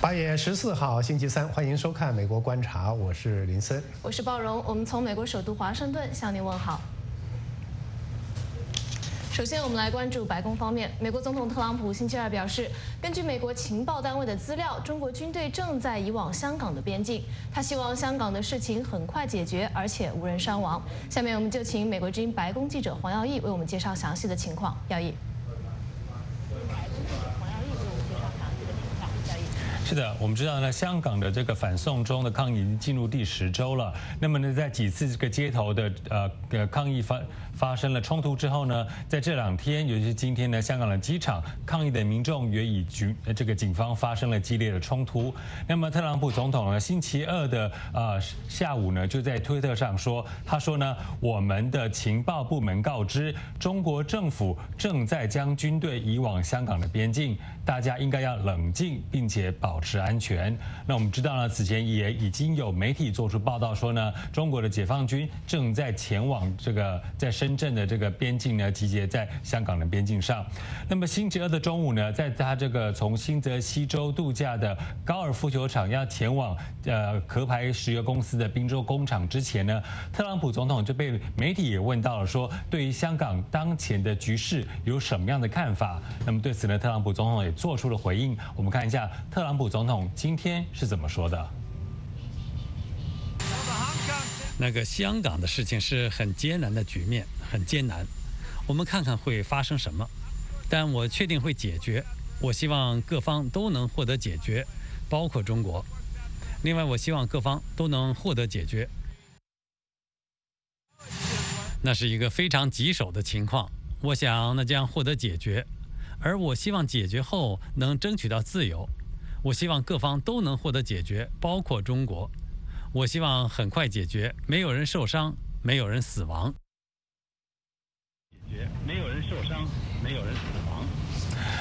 八月十四号星期三，欢迎收看《美国观察》，我是林森，我是鲍荣，我们从美国首都华盛顿向您问好。首先，我们来关注白宫方面。美国总统特朗普星期二表示，根据美国情报单位的资料，中国军队正在移往香港的边境。他希望香港的事情很快解决，而且无人伤亡。下面，我们就请美国之音白宫记者黄耀义为我们介绍详细的情况。耀义。是的，我们知道呢，香港的这个反送中的抗议已经进入第十周了。那么呢，在几次这个街头的呃呃抗议发发生了冲突之后呢，在这两天，尤其是今天呢，香港的机场抗议的民众也与军这个警方发生了激烈的冲突。那么特朗普总统呢，星期二的呃下午呢，就在推特上说，他说呢，我们的情报部门告知中国政府正在将军队移往香港的边境，大家应该要冷静，并且。保持安全。那我们知道呢，此前也已经有媒体做出报道说呢，中国的解放军正在前往这个在深圳的这个边境呢，集结在香港的边境上。那么星期二的中午呢，在他这个从新泽西州度假的高尔夫球场要前往呃壳牌石油公司的滨州工厂之前呢，特朗普总统就被媒体也问到了说，对于香港当前的局势有什么样的看法？那么对此呢，特朗普总统也做出了回应。我们看一下特朗普。总统今天是怎么说的？那个香港的事情是很艰难的局面，很艰难。我们看看会发生什么，但我确定会解决。我希望各方都能获得解决，包括中国。另外，我希望各方都能获得解决。那是一个非常棘手的情况，我想那将获得解决，而我希望解决后能争取到自由。我希望各方都能获得解决，包括中国。我希望很快解决，没有人受伤，没有人死亡。解决，没有人受伤，没有人死亡。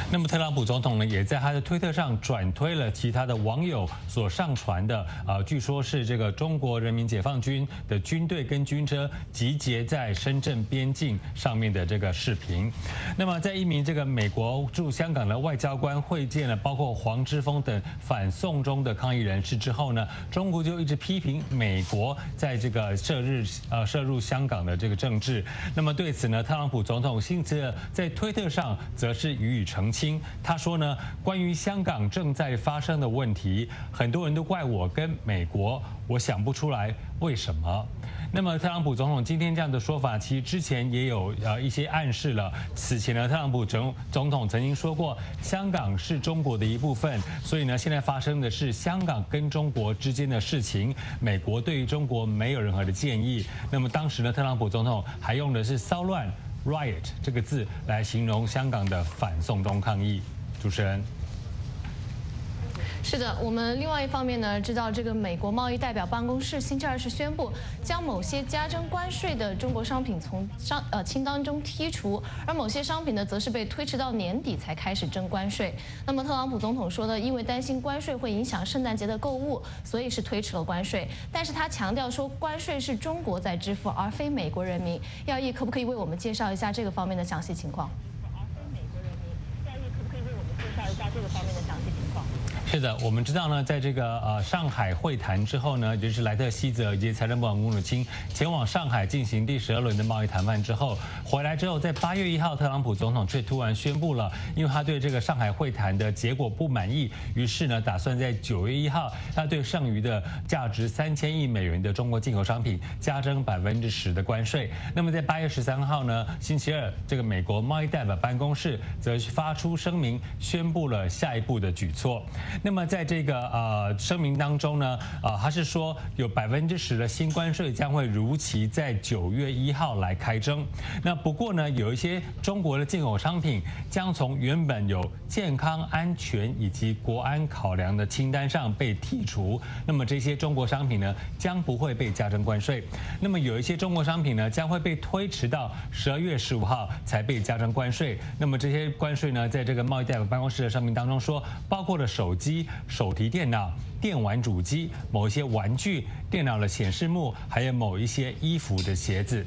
那么特朗普总统呢，也在他的推特上转推了其他的网友所上传的啊，据说是这个中国人民解放军的军队跟军车集结在深圳边境上面的这个视频。那么在一名这个美国驻香港的外交官会见了包括黄之锋等反送中的抗议人士之后呢，中国就一直批评美国在这个涉日呃涉入香港的这个政治。那么对此呢，特朗普总统星期二在推特上则是予以澄清。他说呢，关于香港正在发生的问题，很多人都怪我跟美国，我想不出来为什么。那么特朗普总统今天这样的说法，其实之前也有呃一些暗示了。此前呢，特朗普总总统曾经说过，香港是中国的一部分，所以呢，现在发生的是香港跟中国之间的事情，美国对于中国没有任何的建议。那么当时呢，特朗普总统还用的是骚乱。Riot 这个字来形容香港的反送中抗议。主持人。是的，我们另外一方面呢，知道这个美国贸易代表办公室星期二是宣布将某些加征关税的中国商品从商呃清单中剔除，而某些商品呢，则是被推迟到年底才开始征关税。那么特朗普总统说呢，因为担心关税会影响圣诞节的购物，所以是推迟了关税。但是他强调说，关税是中国在支付，而非美国人民。耀义可不可以为我们介绍一下这个方面的详细情况？而非美国人民。耀义可不可以为我们介绍一下这个方面的详细情况？是的，我们知道呢，在这个呃上海会谈之后呢，就是莱特希泽以及财政部长龚鲁钦前往上海进行第十二轮的贸易谈判之后，回来之后，在八月一号，特朗普总统却突然宣布了，因为他对这个上海会谈的结果不满意，于是呢，打算在九月一号，他对剩余的价值三千亿美元的中国进口商品加征百分之十的关税。那么在八月十三号呢，星期二，这个美国贸易代表办公室则发出声明，宣布了下一步的举措。那么在这个呃声明当中呢，呃，他是说有百分之十的新关税将会如期在九月一号来开征。那不过呢，有一些中国的进口商品将从原本有健康安全以及国安考量的清单上被剔除。那么这些中国商品呢，将不会被加征关税。那么有一些中国商品呢，将会被推迟到十二月十五号才被加征关税。那么这些关税呢，在这个贸易代表办公室的声明当中说，包括了手机。机、手提电脑。电玩主机、某一些玩具、电脑的显示幕，还有某一些衣服的鞋子。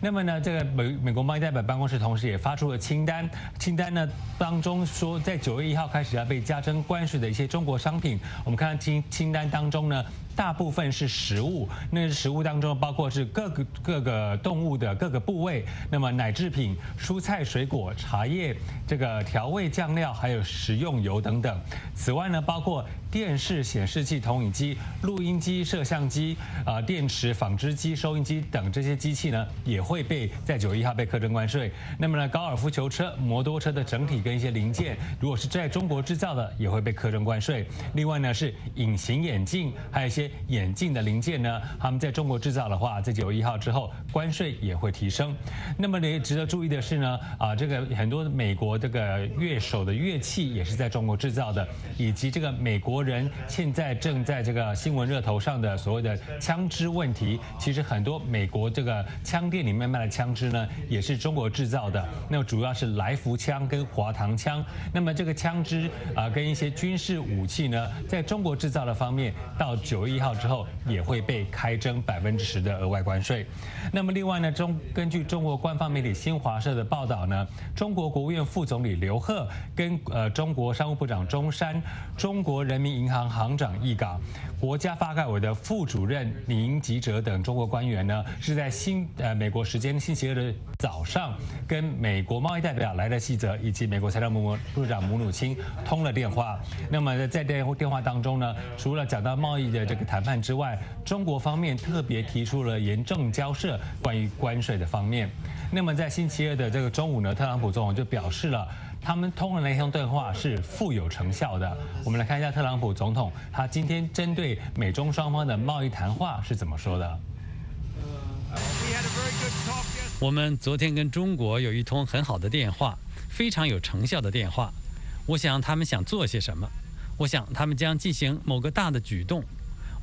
那么呢，这个美美国贸易代表办公室同时也发出了清单，清单呢当中说，在九月一号开始要被加征关税的一些中国商品，我们看到清清单当中呢。大部分是食物，那食物当中包括是各个各个动物的各个部位，那么奶制品、蔬菜、水果、茶叶、这个调味酱料，还有食用油等等。此外呢，包括电视、显示器、投影机、录音机、摄像机、啊电池、纺织机、收音机等这些机器呢，也会被在九月一号被课征关税。那么呢，高尔夫球车、摩托车的整体跟一些零件，如果是在中国制造的，也会被课征关税。另外呢，是隐形眼镜，还有一些。眼镜的零件呢，他们在中国制造的话，在九月一号之后，关税也会提升。那么呢，值得注意的是呢，啊，这个很多美国这个乐手的乐器也是在中国制造的，以及这个美国人现在正在这个新闻热头上的所谓的枪支问题，其实很多美国这个枪店里面卖的枪支呢，也是中国制造的。那么主要是来福枪跟华膛枪。那么这个枪支啊，跟一些军事武器呢，在中国制造的方面，到九月一号之后也会被开征百分之十的额外关税。那么另外呢，中根据中国官方媒体新华社的报道呢，中国国务院副总理刘鹤跟呃中国商务部长钟山、中国人民银行行长易纲、国家发改委的副主任宁吉哲等中国官员呢，是在新呃美国时间星期二的早上，跟美国贸易代表莱德希泽以及美国财政部部长姆努钦通了电话。那么在电电话当中呢，除了讲到贸易的这个谈判之外，中国方面特别提出了严正交涉关于关税的方面。那么在星期二的这个中午呢，特朗普总统就表示了，他们通了那通对话是富有成效的。我们来看一下特朗普总统他今天针对美中双方的贸易谈话是怎么说的。我们昨天跟中国有一通很好的电话，非常有成效的电话。我想他们想做些什么？我想他们将进行某个大的举动。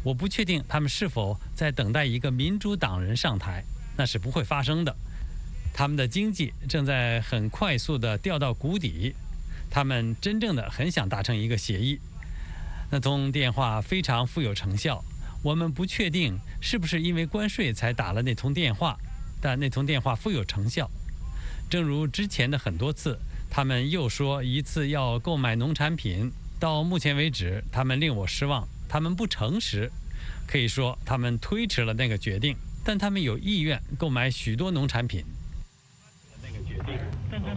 我不确定他们是否在等待一个民主党人上台，那是不会发生的。他们的经济正在很快速地掉到谷底，他们真正的很想达成一个协议。那通电话非常富有成效。我们不确定是不是因为关税才打了那通电话，但那通电话富有成效。正如之前的很多次，他们又说一次要购买农产品，到目前为止，他们令我失望。他们不诚实，可以说他们推迟了那个决定，但他们有意愿购买许多农产品。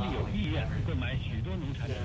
有意愿购买许多农产品。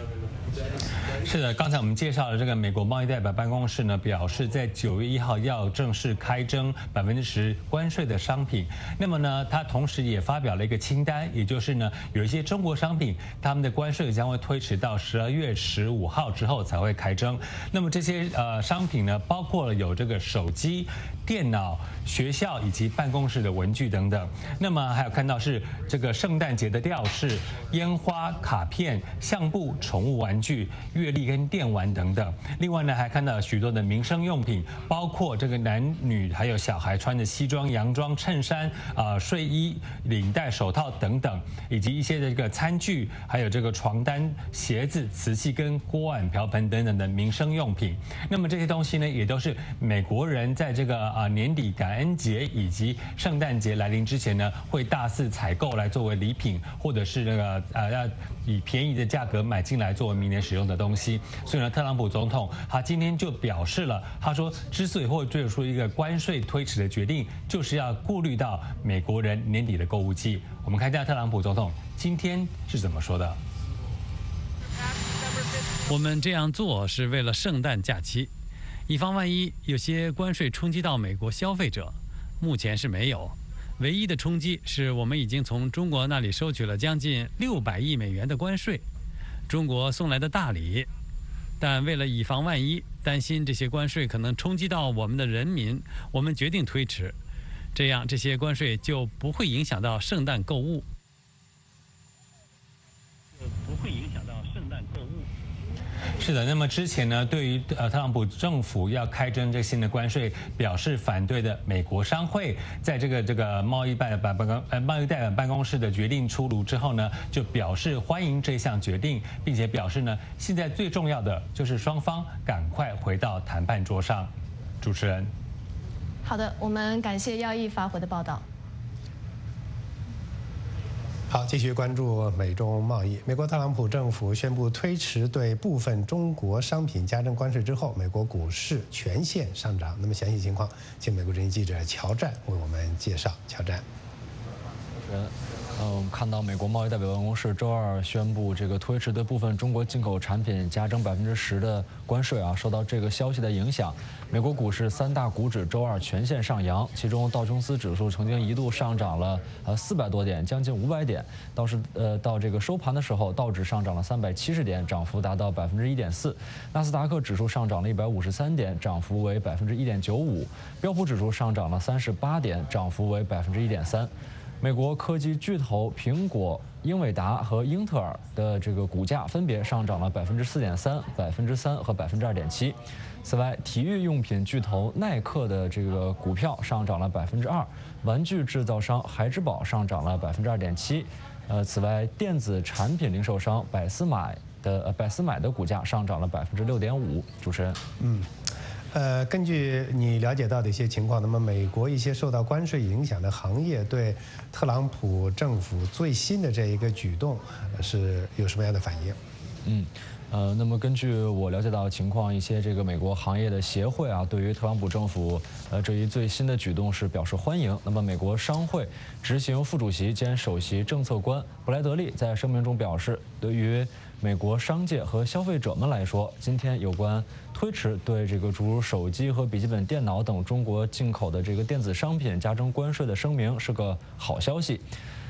是的，刚才我们介绍了这个美国贸易代表办公室呢，表示在九月一号要正式开征百分之十关税的商品。那么呢，它同时也发表了一个清单，也就是呢，有一些中国商品，他们的关税将会推迟到十二月十五号之后才会开征。那么这些呃商品呢，包括了有这个手机、电脑、学校以及办公室的文具等等。那么还有看到是这个圣诞节的吊饰、烟花、卡片、相簿、宠物玩具、月。历跟电玩等等，另外呢还看到许多的民生用品，包括这个男女还有小孩穿的西装、洋装、衬衫啊、睡衣、领带、手套等等，以及一些的这个餐具，还有这个床单、鞋子、瓷器跟锅碗瓢盆等等的民生用品。那么这些东西呢，也都是美国人在这个啊年底感感恩节以及圣诞节来临之前呢，会大肆采购来作为礼品，或者是那个啊要以便宜的价格买进来作为明年使用的东西。所以呢，特朗普总统他今天就表示了，他说之所以会做出一个关税推迟的决定，就是要顾虑到美国人年底的购物季。我们看一下特朗普总统今天是怎么说的。我们这样做是为了圣诞假期，以防万一有些关税冲击到美国消费者。目前是没有，唯一的冲击是我们已经从中国那里收取了将近六百亿美元的关税。中国送来的大礼，但为了以防万一，担心这些关税可能冲击到我们的人民，我们决定推迟，这样这些关税就不会影响到圣诞购物。是的，那么之前呢，对于呃特朗普政府要开征这新的关税表示反对的美国商会，在这个这个贸易办办办公呃贸易代表办公室的决定出炉之后呢，就表示欢迎这项决定，并且表示呢，现在最重要的就是双方赶快回到谈判桌上。主持人，好的，我们感谢耀义发回的报道。好，继续关注美中贸易。美国特朗普政府宣布推迟对部分中国商品加征关税之后，美国股市全线上涨。那么详细情况，请美国之音记者乔战为我们介绍。乔战。呃，我们看到美国贸易代表办公室周二宣布，这个推迟对部分中国进口产品加征百分之十的关税啊。受到这个消息的影响，美国股市三大股指周二全线上扬，其中道琼斯指数曾经一度上涨了呃四百多点，将近五百点。倒是呃到这个收盘的时候，道指上涨了三百七十点，涨幅达到百分之一点四。纳斯达克指数上涨了一百五十三点，涨幅为百分之一点九五。标普指数上涨了三十八点，涨幅为百分之一点三。美国科技巨头苹果、英伟达和英特尔的这个股价分别上涨了百分之四点三、百分之三和百分之二点七。此外，体育用品巨头耐克的这个股票上涨了百分之二，玩具制造商孩之宝上涨了百分之二点七。呃，此外，电子产品零售商百思买的百思买的股价上涨了百分之六点五。主持人，嗯。呃，根据你了解到的一些情况，那么美国一些受到关税影响的行业对特朗普政府最新的这一个举动是有什么样的反应？嗯，呃，那么根据我了解到的情况，一些这个美国行业的协会啊，对于特朗普政府呃这一最新的举动是表示欢迎。那么美国商会执行副主席兼首席政策官布莱德利在声明中表示，对于美国商界和消费者们来说，今天有关推迟对这个诸如手机和笔记本电脑等中国进口的这个电子商品加征关税的声明是个好消息。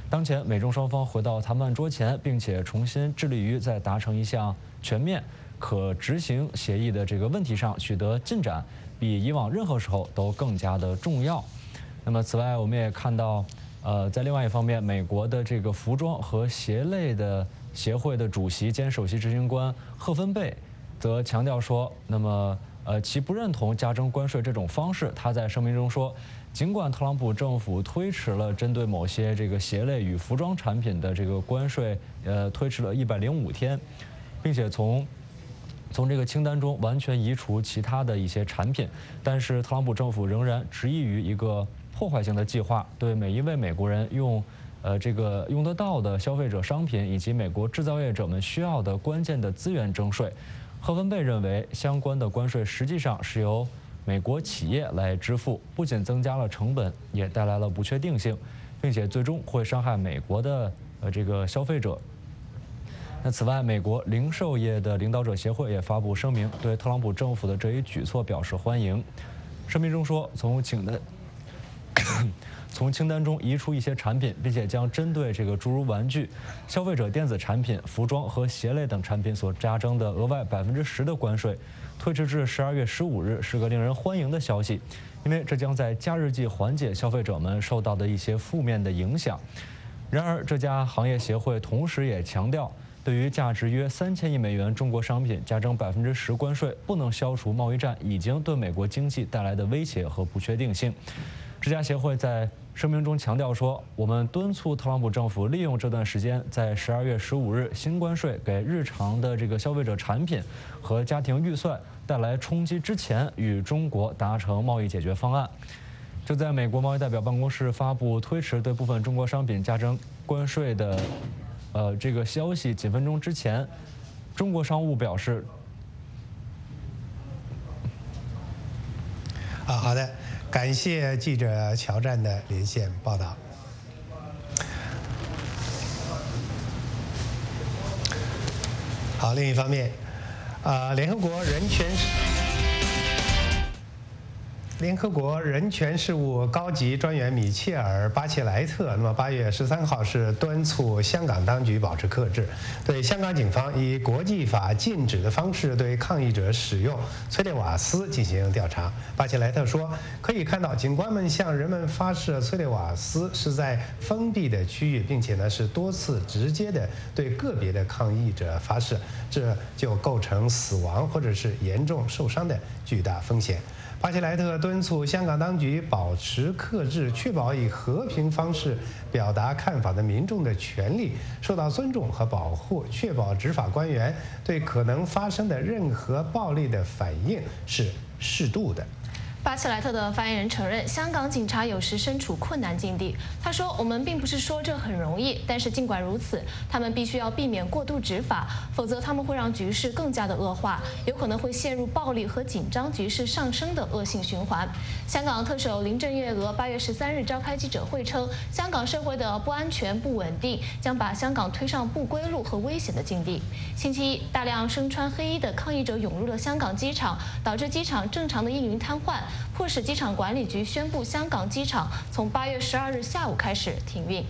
当前美中双方回到谈判桌前，并且重新致力于在达成一项全面可执行协议的这个问题上取得进展，比以往任何时候都更加的重要。那么，此外，我们也看到，呃，在另外一方面，美国的这个服装和鞋类的。协会的主席兼首席执行官赫芬贝则强调说：“那么，呃，其不认同加征关税这种方式。他在声明中说，尽管特朗普政府推迟了针对某些这个鞋类与服装产品的这个关税，呃，推迟了一百零五天，并且从从这个清单中完全移除其他的一些产品，但是特朗普政府仍然执意于一个破坏性的计划，对每一位美国人用。”呃，这个用得到的消费者商品以及美国制造业者们需要的关键的资源征税，赫文贝认为相关的关税实际上是由美国企业来支付，不仅增加了成本，也带来了不确定性，并且最终会伤害美国的呃这个消费者。那此外，美国零售业的领导者协会也发布声明，对特朗普政府的这一举措表示欢迎。声明中说，从请的。从清单中移出一些产品，并且将针对这个诸如玩具、消费者电子产品、服装和鞋类等产品所加征的额外百分之十的关税推迟至十二月十五日，是个令人欢迎的消息，因为这将在假日季缓解消费者们受到的一些负面的影响。然而，这家行业协会同时也强调，对于价值约三千亿美元中国商品加征百分之十关税，不能消除贸易战已经对美国经济带来的威胁和不确定性。这家协会在。声明中强调说，我们敦促特朗普政府利用这段时间，在十二月十五日新关税给日常的这个消费者产品和家庭预算带来冲击之前，与中国达成贸易解决方案。就在美国贸易代表办公室发布推迟对部分中国商品加征关税的，呃，这个消息几分钟之前，中国商务表示，啊，好的。感谢记者乔战的连线报道。好，另一方面，啊，联合国人权。联合国人权事务高级专员米切尔·巴切莱特，那么八月十三号是敦促香港当局保持克制，对香港警方以国际法禁止的方式对抗议者使用催泪瓦斯进行调查。巴切莱特说，可以看到警官们向人们发射催泪瓦斯是在封闭的区域，并且呢是多次直接的对个别的抗议者发射，这就构成死亡或者是严重受伤的巨大风险。巴切莱特敦促香港当局保持克制，确保以和平方式表达看法的民众的权利受到尊重和保护，确保执法官员对可能发生的任何暴力的反应是适度的。巴切莱特的发言人承认，香港警察有时身处困难境地。他说：“我们并不是说这很容易，但是尽管如此，他们必须要避免过度执法，否则他们会让局势更加的恶化，有可能会陷入暴力和紧张局势上升的恶性循环。”香港特首林郑月娥八月十三日召开记者会称，香港社会的不安全、不稳定将把香港推上不归路和危险的境地。星期一，大量身穿黑衣的抗议者涌入了香港机场，导致机场正常的运营瘫痪。迫使机场管理局宣布，香港机场从八月十二日下午开始停运。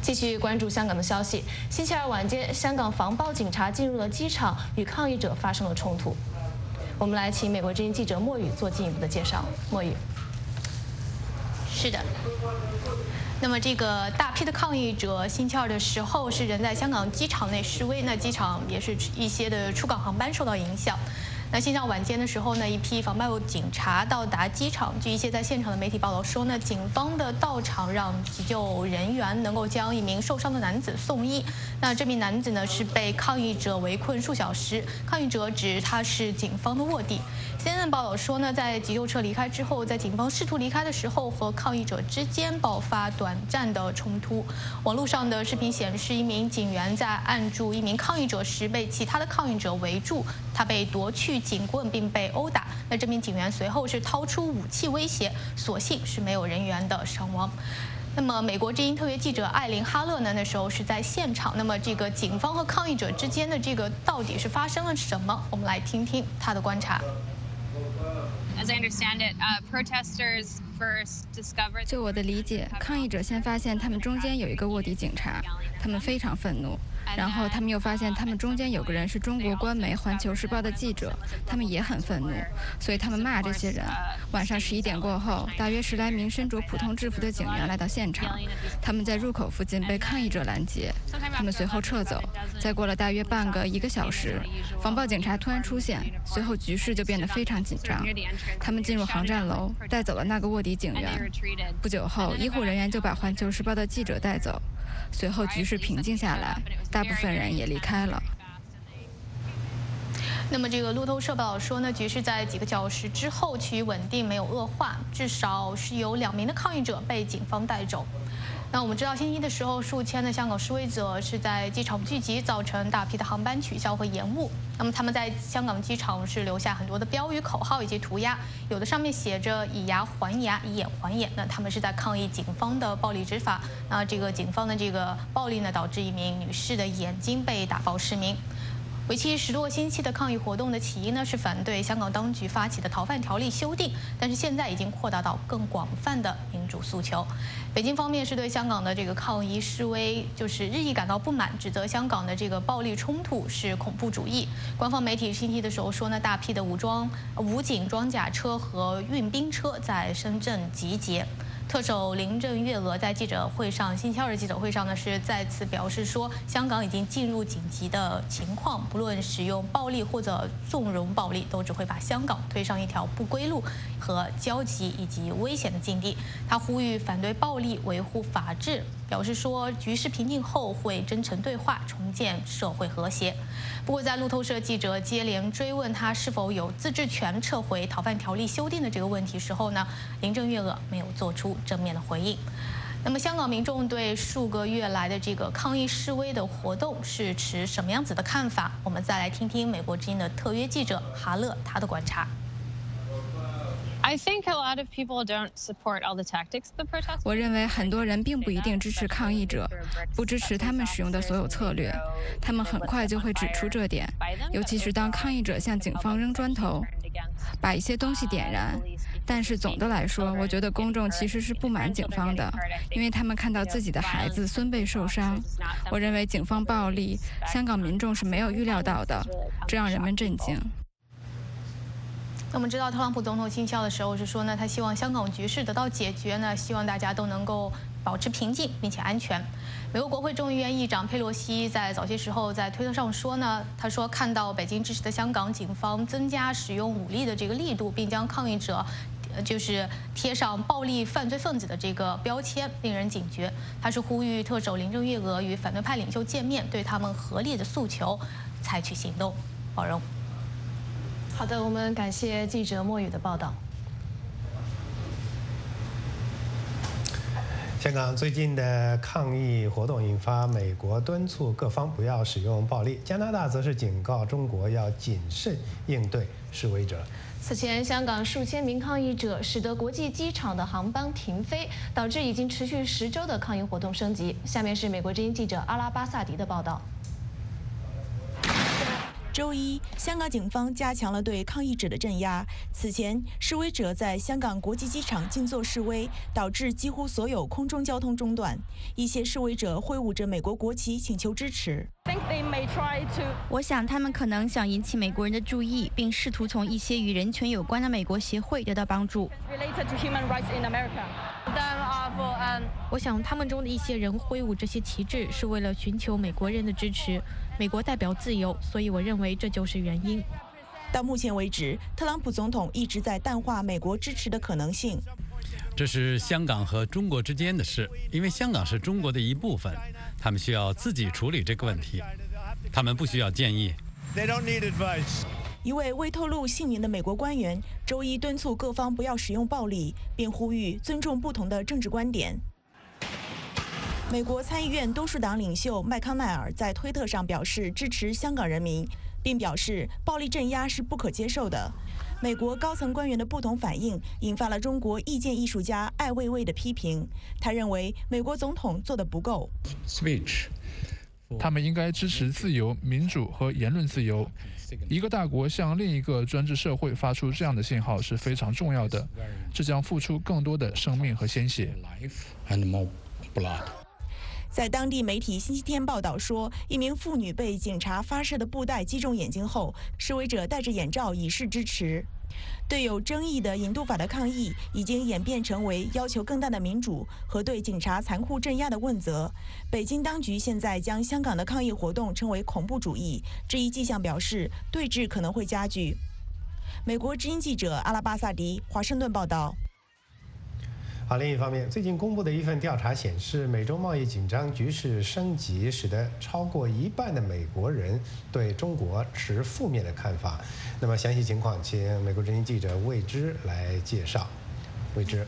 继续关注香港的消息，星期二晚间，香港防暴警察进入了机场，与抗议者发生了冲突。我们来请美国之音记者莫宇做进一步的介绍。莫宇，是的。那么，这个大批的抗议者星期二的时候是人在香港机场内示威，那机场也是一些的出港航班受到影响。那星期二晚间的时候呢，一批防暴警察到达机场。据一些在现场的媒体报道说呢，警方的到场让急救人员能够将一名受伤的男子送医。那这名男子呢是被抗议者围困数小时，抗议者指他是警方的卧底。现在报道说呢，在急救车离开之后，在警方试图离开的时候，和抗议者之间爆发短暂的冲突。网络上的视频显示，一名警员在按住一名抗议者时被其他的抗议者围住，他被夺去。警棍并被殴打，那这名警员随后是掏出武器威胁，所幸是没有人员的伤亡。那么，美国之音特约记者艾琳哈勒呢？那时候是在现场。那么，这个警方和抗议者之间的这个到底是发生了什么？我们来听听他的观察。As I understand it, protesters first discovered. 就我的理解，抗议者先发现他们中间有一个卧底警察，他们非常愤怒。然后他们又发现，他们中间有个人是中国官媒《环球时报》的记者，他们也很愤怒，所以他们骂这些人。晚上十一点过后，大约十来名身着普通制服的警员来到现场，他们在入口附近被抗议者拦截，他们随后撤走。再过了大约半个一个小时，防暴警察突然出现，随后局势就变得非常紧张。他们进入航站楼，带走了那个卧底警员。不久后，医护人员就把《环球时报》的记者带走。随后局势平静下来，大部分人也离开了。那么这个路透社报道说呢，局势在几个小时之后趋于稳定，没有恶化，至少是有两名的抗议者被警方带走。那我们知道，星期一的时候，数千的香港示威者是在机场聚集，造成大批的航班取消和延误。那么他们在香港机场是留下很多的标语、口号以及涂鸦，有的上面写着“以牙还牙，以眼还眼”。那他们是在抗议警方的暴力执法。那这个警方的这个暴力呢，导致一名女士的眼睛被打爆失明。为期十多星期的抗议活动的起因呢，是反对香港当局发起的逃犯条例修订，但是现在已经扩大到更广泛的民主诉求。北京方面是对香港的这个抗议示威就是日益感到不满，指责香港的这个暴力冲突是恐怖主义。官方媒体星期的时候说呢，大批的武装武警装甲车和运兵车在深圳集结。特首林郑月娥在记者会上，星期二的记者会上呢，是再次表示说，香港已经进入紧急的情况，不论使用暴力或者纵容暴力，都只会把香港推上一条不归路和焦急以及危险的境地。他呼吁反对暴力，维护法治。表示说，局势平静后会真诚对话，重建社会和谐。不过，在路透社记者接连追问他是否有自治权撤回逃犯条例修订的这个问题时候呢，林郑月娥没有做出正面的回应。那么，香港民众对数个月来的这个抗议示威的活动是持什么样子的看法？我们再来听听美国之音的特约记者哈勒他的观察。我认为很多人并不一定支持抗议者，不支持他们使用的所有策略。他们很快就会指出这点，尤其是当抗议者向警方扔砖头。把一些东西点燃。但是总的来说，我觉得公众其实是不满警方的，因为他们看到自己的孩子、孙辈受伤。我认为警方暴力，香港民众是没有预料到的，这让人们震惊。那我们知道，特朗普总统信效的时候是说呢，他希望香港局势得到解决呢，希望大家都能够保持平静并且安全。美国国会众议院议长佩洛西在早些时候在推特上说呢，他说看到北京支持的香港警方增加使用武力的这个力度，并将抗议者，呃，就是贴上暴力犯罪分子的这个标签，令人警觉。他是呼吁特首林郑月娥与反对派领袖见面，对他们合理的诉求采取行动。保荣。好的，我们感谢记者莫宇的报道。香港最近的抗议活动引发美国敦促各方不要使用暴力，加拿大则是警告中国要谨慎应对示威者。此前，香港数千名抗议者使得国际机场的航班停飞，导致已经持续十周的抗议活动升级。下面是美国之音记者阿拉巴萨迪的报道。周一，香港警方加强了对抗议者的镇压。此前，示威者在香港国际机场静坐示威，导致几乎所有空中交通中断。一些示威者挥舞着美国国旗，请求支持。我想他们可能想引起美国人的注意，并试图从一些与人权有关的美国协会得到帮助。我想他们中的一些人挥舞这些旗帜是为了寻求美国人的支持。美国代表自由，所以我认为这就是原因。到目前为止，特朗普总统一直在淡化美国支持的可能性。这是香港和中国之间的事，因为香港是中国的一部分，他们需要自己处理这个问题，他们不需要建议。一位未透露姓名的美国官员周一敦促各方不要使用暴力，并呼吁尊重不同的政治观点。美国参议院多数党领袖麦康奈尔在推特上表示支持香港人民，并表示暴力镇压是不可接受的。美国高层官员的不同反应引发了中国意见艺术家艾未未的批评。他认为美国总统做得不够。Speech，他们应该支持自由、民主和言论自由。一个大国向另一个专制社会发出这样的信号是非常重要的，这将付出更多的生命和鲜血。在当地媒体星期天报道说，一名妇女被警察发射的布袋击中眼睛后，示威者戴着眼罩以示支持。对有争议的引渡法的抗议已经演变成为要求更大的民主和对警察残酷镇压的问责。北京当局现在将香港的抗议活动称为恐怖主义，这一迹象表示对峙可能会加剧。美国之音记者阿拉巴萨迪，华盛顿报道。好，另一方面，最近公布的一份调查显示，美洲贸易紧张局势升级，使得超过一半的美国人对中国持负面的看法。那么，详细情况，请美国之音记者魏之来介绍。魏之，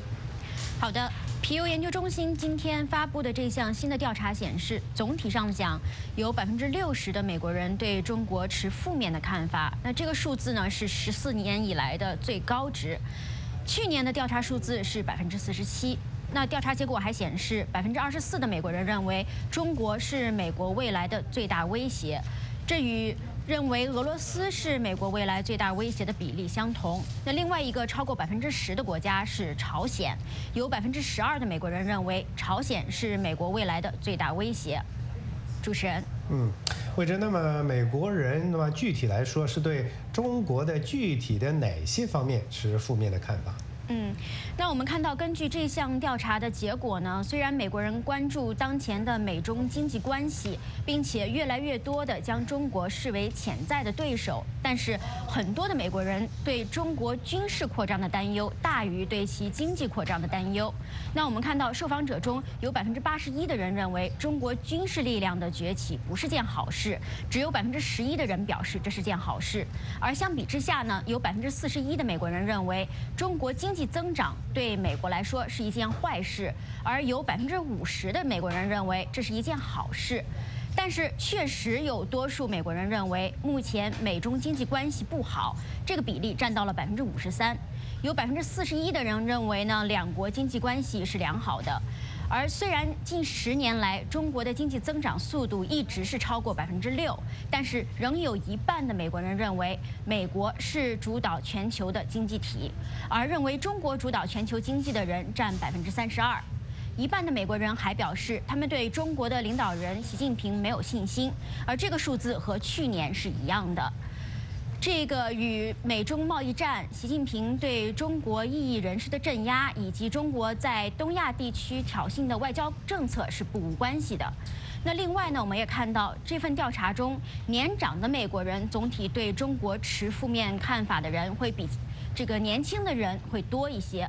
好的，皮尤研究中心今天发布的这项新的调查显示，总体上讲，有百分之六十的美国人对中国持负面的看法。那这个数字呢，是十四年以来的最高值。去年的调查数字是百分之四十七，那调查结果还显示，百分之二十四的美国人认为中国是美国未来的最大威胁，这与认为俄罗斯是美国未来最大威胁的比例相同。那另外一个超过百分之十的国家是朝鲜，有百分之十二的美国人认为朝鲜是美国未来的最大威胁。主持人，嗯。魏征，那么美国人，那么具体来说，是对中国的具体的哪些方面持负面的看法？嗯，那我们看到，根据这项调查的结果呢，虽然美国人关注当前的美中经济关系，并且越来越多的将中国视为潜在的对手，但是很多的美国人对中国军事扩张的担忧大于对其经济扩张的担忧。那我们看到，受访者中有百分之八十一的人认为中国军事力量的崛起不是件好事，只有百分之十一的人表示这是件好事。而相比之下呢，有百分之四十一的美国人认为中国经经济增长对美国来说是一件坏事，而有百分之五十的美国人认为这是一件好事。但是，确实有多数美国人认为目前美中经济关系不好，这个比例占到了百分之五十三。有百分之四十一的人认为呢，两国经济关系是良好的。而虽然近十年来中国的经济增长速度一直是超过百分之六，但是仍有一半的美国人认为美国是主导全球的经济体，而认为中国主导全球经济的人占百分之三十二。一半的美国人还表示，他们对中国的领导人习近平没有信心，而这个数字和去年是一样的。这个与美中贸易战、习近平对中国异议人士的镇压，以及中国在东亚地区挑衅的外交政策是不无关系的。那另外呢，我们也看到这份调查中，年长的美国人总体对中国持负面看法的人会比这个年轻的人会多一些。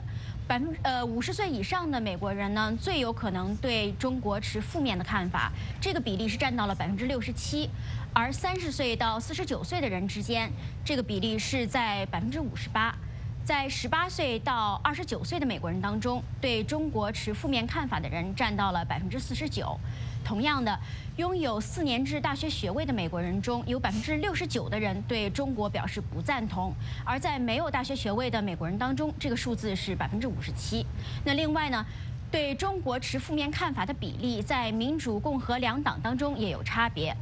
百分呃五十岁以上的美国人呢，最有可能对中国持负面的看法，这个比例是占到了百分之六十七，而三十岁到四十九岁的人之间，这个比例是在百分之五十八。在十八岁到二十九岁的美国人当中，对中国持负面看法的人占到了百分之四十九。同样的，拥有四年制大学学位的美国人中有百分之六十九的人对中国表示不赞同；而在没有大学学位的美国人当中，这个数字是百分之五十七。那另外呢，对中国持负面看法的比例在民主、共和两党当中也有差别。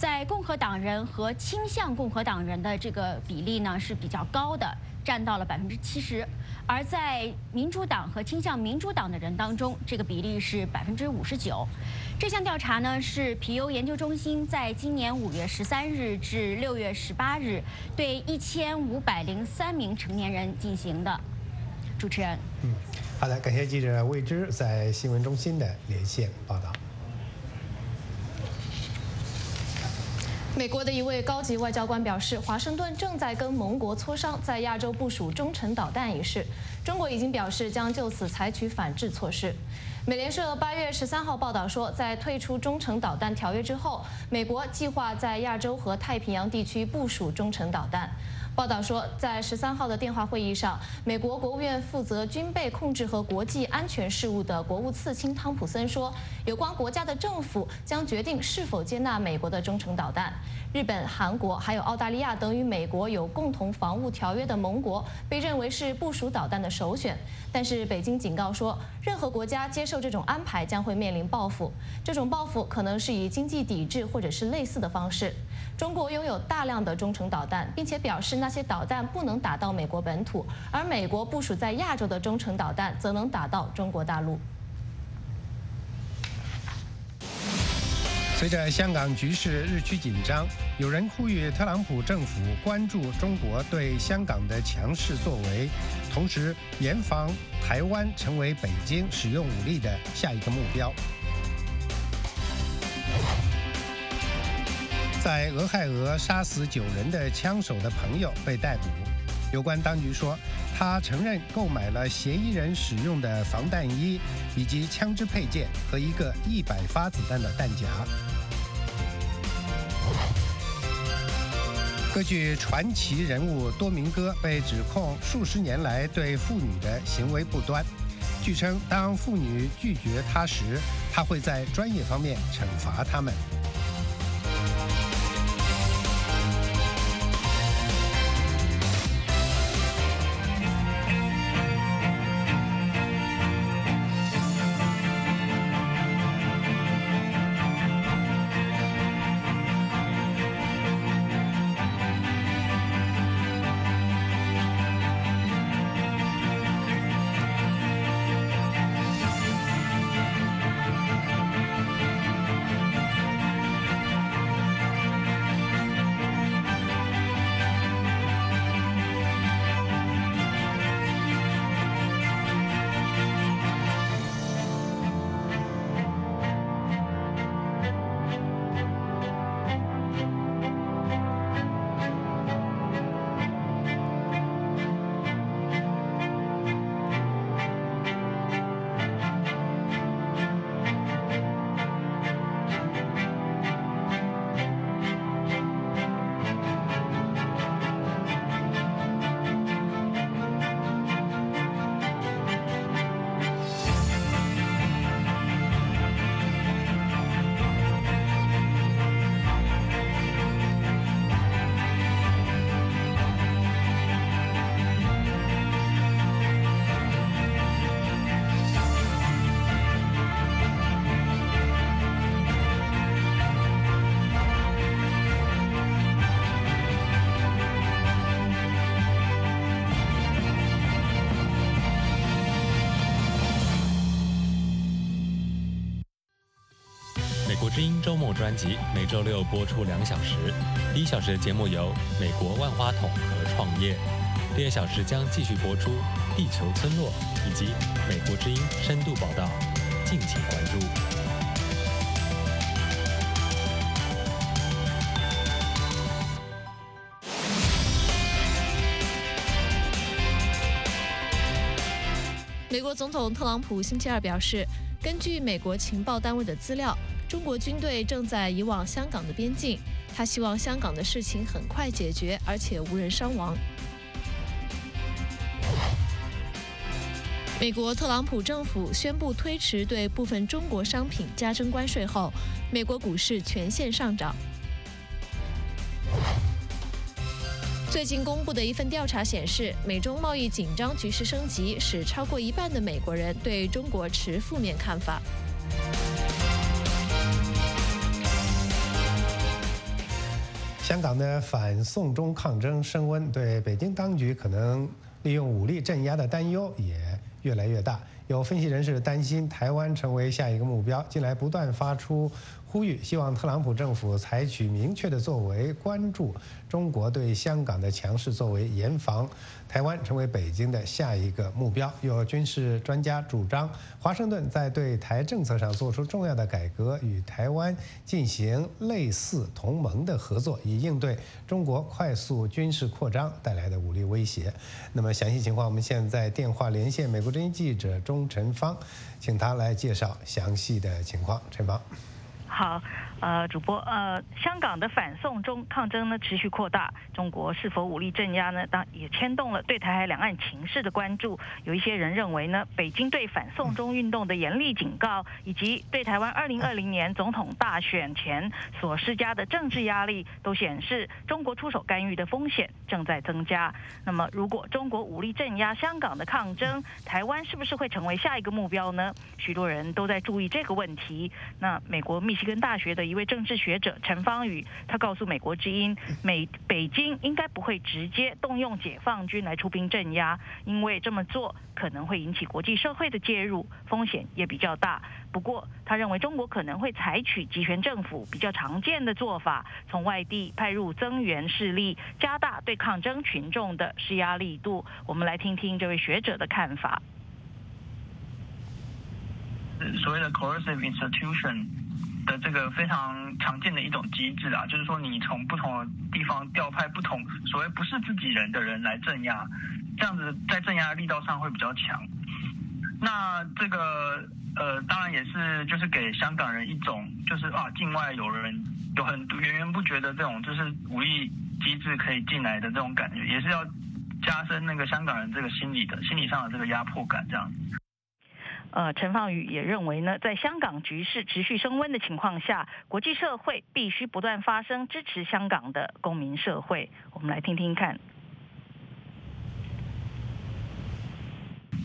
在共和党人和倾向共和党人的这个比例呢是比较高的，占到了百分之七十；而在民主党和倾向民主党的人当中，这个比例是百分之五十九。这项调查呢是皮尤研究中心在今年五月十三日至六月十八日对一千五百零三名成年人进行的。主持人，嗯，好的，感谢记者魏之在新闻中心的连线报道。美国的一位高级外交官表示，华盛顿正在跟盟国磋商在亚洲部署中程导弹一事。中国已经表示将就此采取反制措施。美联社八月十三号报道说，在退出中程导弹条约之后，美国计划在亚洲和太平洋地区部署中程导弹。报道说，在十三号的电话会议上，美国国务院负责军备控制和国际安全事务的国务次卿汤普森说，有关国家的政府将决定是否接纳美国的中程导弹。日本、韩国还有澳大利亚等与美国有共同防务条约的盟国，被认为是部署导弹的首选。但是，北京警告说，任何国家接受这种安排将会面临报复，这种报复可能是以经济抵制或者是类似的方式。中国拥有大量的中程导弹，并且表示那些导弹不能打到美国本土，而美国部署在亚洲的中程导弹则能打到中国大陆。随着香港局势日趋紧张，有人呼吁特朗普政府关注中国对香港的强势作为，同时严防台湾成为北京使用武力的下一个目标。在俄亥俄杀死九人的枪手的朋友被逮捕，有关当局说，他承认购买了嫌疑人使用的防弹衣，以及枪支配件和一个一百发子弹的弹夹。歌剧传奇人物多明戈被指控数十年来对妇女的行为不端，据称，当妇女拒绝他时，他会在专业方面惩罚他们。专辑每周六播出两小时，第一小时的节目由美国万花筒和创业，第二小时将继续播出地球村落以及美国之音深度报道，敬请关注。美国总统特朗普星期二表示，根据美国情报单位的资料，中国军队正在移往香港的边境。他希望香港的事情很快解决，而且无人伤亡。美国特朗普政府宣布推迟对部分中国商品加征关税后，美国股市全线上涨。最近公布的一份调查显示，美中贸易紧张局势升级，使超过一半的美国人对中国持负面看法。香港的反送中抗争升温，对北京当局可能利用武力镇压的担忧也越来越大。有分析人士担心，台湾成为下一个目标，近来不断发出。呼吁希望特朗普政府采取明确的作为，关注中国对香港的强势作为，严防台湾成为北京的下一个目标。有军事专家主张，华盛顿在对台政策上做出重要的改革，与台湾进行类似同盟的合作，以应对中国快速军事扩张带来的武力威胁。那么详细情况，我们现在电话连线美国之音记者钟晨芳，请他来介绍详细的情况。陈芳。好。呃，主播，呃，香港的反送中抗争呢持续扩大，中国是否武力镇压呢？当也牵动了对台海两岸情势的关注。有一些人认为呢，北京对反送中运动的严厉警告，以及对台湾二零二零年总统大选前所施加的政治压力，都显示中国出手干预的风险正在增加。那么，如果中国武力镇压香港的抗争，台湾是不是会成为下一个目标呢？许多人都在注意这个问题。那美国密西根大学的。一位政治学者陈方宇，他告诉美国之音，美北京应该不会直接动用解放军来出兵镇压，因为这么做可能会引起国际社会的介入，风险也比较大。不过，他认为中国可能会采取集权政府比较常见的做法，从外地派入增援势力，加大对抗争群众的施压力度。我们来听听这位学者的看法。所谓的 coercive institution。的这个非常常见的一种机制啊，就是说你从不同的地方调派不同所谓不是自己人的人来镇压，这样子在镇压力道上会比较强。那这个呃，当然也是就是给香港人一种就是啊，境外有人有很源源不绝的这种就是武力机制可以进来的这种感觉，也是要加深那个香港人这个心理的心理上的这个压迫感这样。呃，陈放宇也认为呢，在香港局势持续升温的情况下，国际社会必须不断发声，支持香港的公民社会。我们来听听看。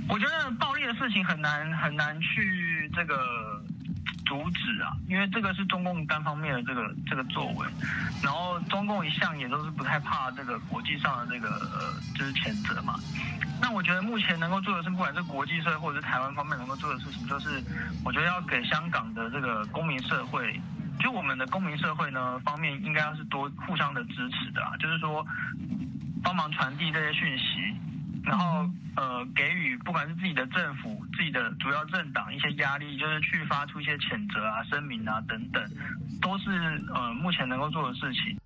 我觉得暴力的事情很难很难去这个阻止啊，因为这个是中共单方面的这个这个作为，然后中共一向也都是不太怕这个国际上的这个呃就是谴责嘛。那我觉得目前能够做的是，不管是国际社会或者是台湾方面能够做的事情，就是我觉得要给香港的这个公民社会，就我们的公民社会呢方面，应该要是多互相的支持的啊，就是说帮忙传递这些讯息，然后呃给予不管是自己的政府、自己的主要政党一些压力，就是去发出一些谴责啊、声明啊等等，都是呃目前能够做的事情。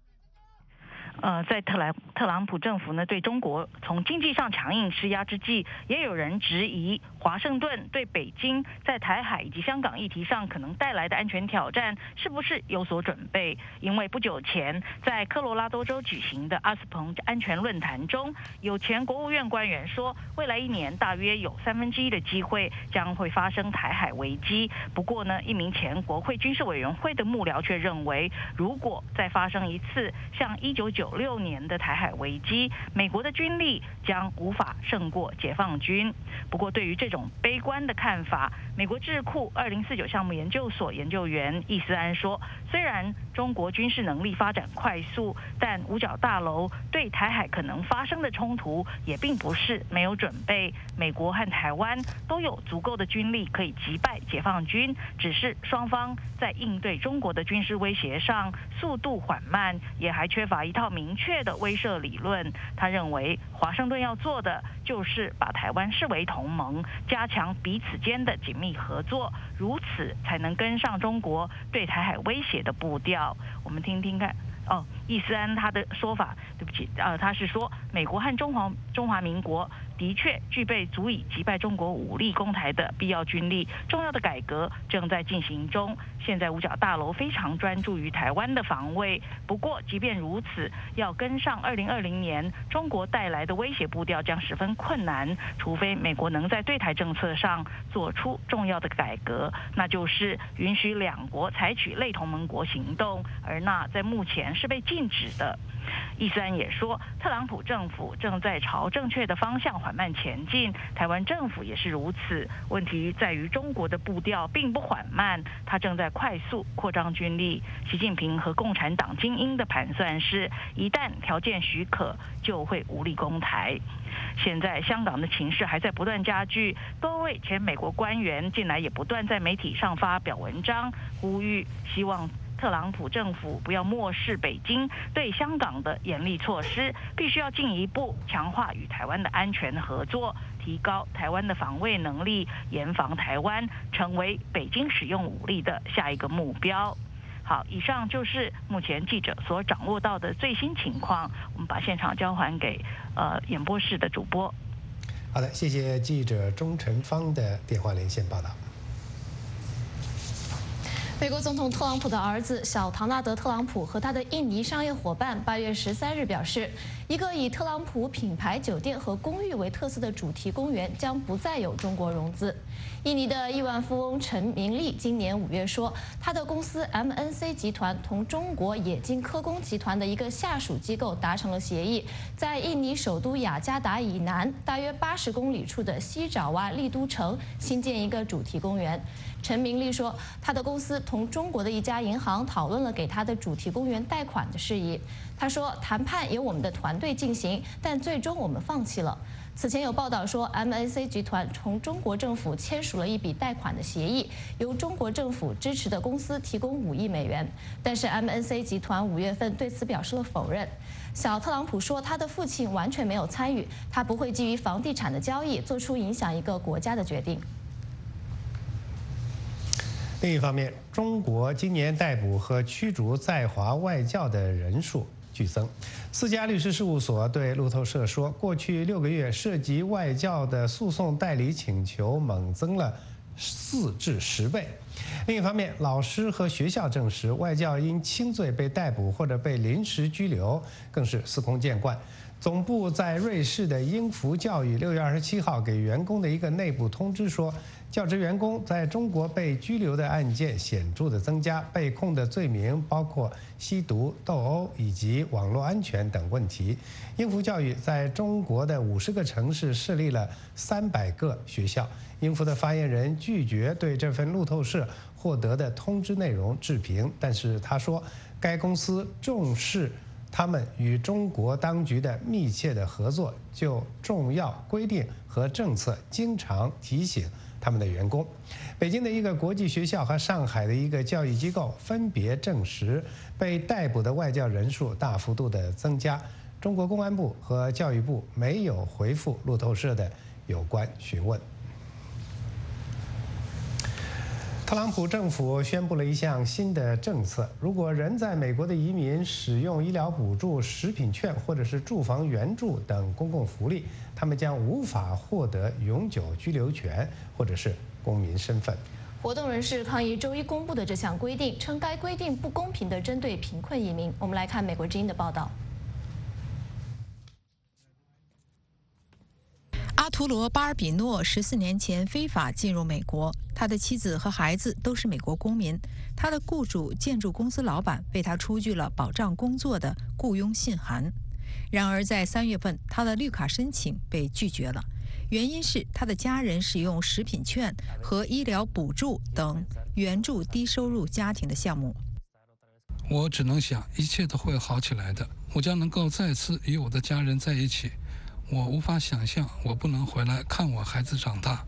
呃，在特莱特朗普政府呢对中国从经济上强硬施压之际，也有人质疑华盛顿对北京在台海以及香港议题上可能带来的安全挑战是不是有所准备？因为不久前在科罗拉多州举行的阿斯彭安全论坛中，有前国务院官员说，未来一年大约有三分之一的机会将会发生台海危机。不过呢，一名前国会军事委员会的幕僚却认为，如果再发生一次像一九九六年的台海危机，美国的军力将无法胜过解放军。不过，对于这这种悲观的看法。美国智库二零四九项目研究所研究员易思安说：“虽然中国军事能力发展快速，但五角大楼对台海可能发生的冲突也并不是没有准备。美国和台湾都有足够的军力可以击败解放军，只是双方在应对中国的军事威胁上速度缓慢，也还缺乏一套明确的威慑理论。”他认为，华盛顿要做的就是把台湾视为同盟，加强彼此间的紧密合作，如此才能跟上中国对台海威胁的步调。我们听听看。哦，易思安他的说法，对不起，呃，他是说美国和中华中华民国。的确具备足以击败中国武力攻台的必要军力。重要的改革正在进行中。现在五角大楼非常专注于台湾的防卫。不过，即便如此，要跟上2020年中国带来的威胁步调将十分困难。除非美国能在对台政策上做出重要的改革，那就是允许两国采取类同盟国行动，而那在目前是被禁禁止的。易思安也说，特朗普政府正在朝正确的方向缓慢前进，台湾政府也是如此。问题在于中国的步调并不缓慢，他正在快速扩张军力。习近平和共产党精英的盘算是，一旦条件许可，就会无力攻台。现在香港的情势还在不断加剧，多位前美国官员近来也不断在媒体上发表文章，呼吁希望。特朗普政府不要漠视北京对香港的严厉措施，必须要进一步强化与台湾的安全合作，提高台湾的防卫能力，严防台湾成为北京使用武力的下一个目标。好，以上就是目前记者所掌握到的最新情况。我们把现场交还给呃演播室的主播。好的，谢谢记者钟晨芳的电话连线报道。美国总统特朗普的儿子小唐纳德·特朗普和他的印尼商业伙伴八月十三日表示，一个以特朗普品牌酒店和公寓为特色的主题公园将不再有中国融资。印尼的亿万富翁陈明利今年五月说，他的公司 MNC 集团同中国冶金科工集团的一个下属机构达成了协议，在印尼首都雅加达以南大约八十公里处的西爪哇丽都城新建一个主题公园。陈明利说，他的公司同中国的一家银行讨论了给他的主题公园贷款的事宜。他说，谈判由我们的团队进行，但最终我们放弃了。此前有报道说，MNC 集团从中国政府签署了一笔贷款的协议，由中国政府支持的公司提供五亿美元。但是 MNC 集团五月份对此表示了否认。小特朗普说，他的父亲完全没有参与，他不会基于房地产的交易做出影响一个国家的决定。另一方面，中国今年逮捕和驱逐在华外教的人数。剧增，四家律师事务所对路透社说，过去六个月涉及外教的诉讼代理请求猛增了四至十倍。另一方面，老师和学校证实，外教因轻罪被逮捕或者被临时拘留，更是司空见惯。总部在瑞士的英孚教育六月二十七号给员工的一个内部通知说。教职员工在中国被拘留的案件显著的增加，被控的罪名包括吸毒、斗殴以及网络安全等问题。英孚教育在中国的五十个城市设立了三百个学校。英孚的发言人拒绝对这份路透社获得的通知内容置评，但是他说，该公司重视他们与中国当局的密切的合作，就重要规定和政策经常提醒。他们的员工，北京的一个国际学校和上海的一个教育机构分别证实，被逮捕的外教人数大幅度的增加。中国公安部和教育部没有回复路透社的有关询问。特朗普政府宣布了一项新的政策：如果人在美国的移民使用医疗补助、食品券或者是住房援助等公共福利，他们将无法获得永久居留权或者是公民身份。活动人士抗议周一公布的这项规定，称该规定不公平地针对贫困移民。我们来看美国之音的报道。阿图罗·巴尔比诺十四年前非法进入美国，他的妻子和孩子都是美国公民。他的雇主建筑公司老板为他出具了保障工作的雇佣信函。然而，在三月份，他的绿卡申请被拒绝了。原因是他的家人使用食品券和医疗补助等援助低收入家庭的项目。我只能想，一切都会好起来的。我将能够再次与我的家人在一起。我无法想象，我不能回来看我孩子长大。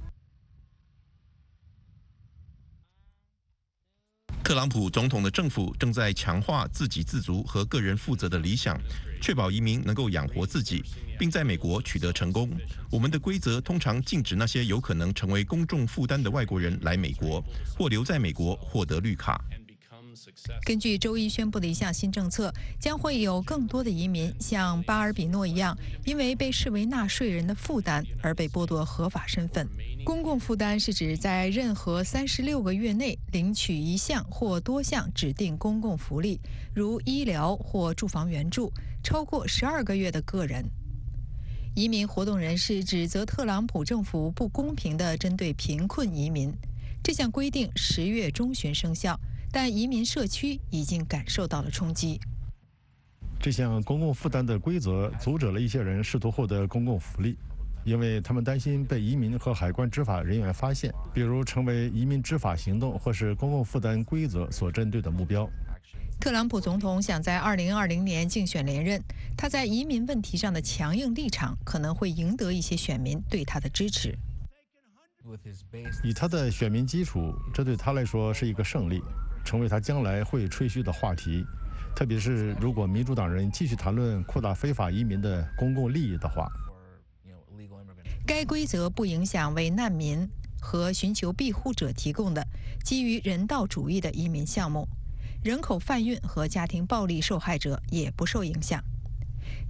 特朗普总统的政府正在强化自给自足和个人负责的理想，确保移民能够养活自己，并在美国取得成功。我们的规则通常禁止那些有可能成为公众负担的外国人来美国或留在美国获得绿卡。根据周一宣布的一项新政策，将会有更多的移民像巴尔比诺一样，因为被视为纳税人的负担而被剥夺合法身份。公共负担是指在任何三十六个月内领取一项或多项指定公共福利，如医疗或住房援助，超过十二个月的个人。移民活动人士指责特朗普政府不公平地针对贫困移民。这项规定十月中旬生效。但移民社区已经感受到了冲击。这项公共负担的规则阻止了一些人试图获得公共福利，因为他们担心被移民和海关执法人员发现，比如成为移民执法行动或是公共负担规则所针对的目标。特朗普总统想在2020年竞选连任，他在移民问题上的强硬立场可能会赢得一些选民对他的支持。以他的选民基础，这对他来说是一个胜利。成为他将来会吹嘘的话题，特别是如果民主党人继续谈论扩大非法移民的公共利益的话。该规则不影响为难民和寻求庇护者提供的基于人道主义的移民项目，人口贩运和家庭暴力受害者也不受影响。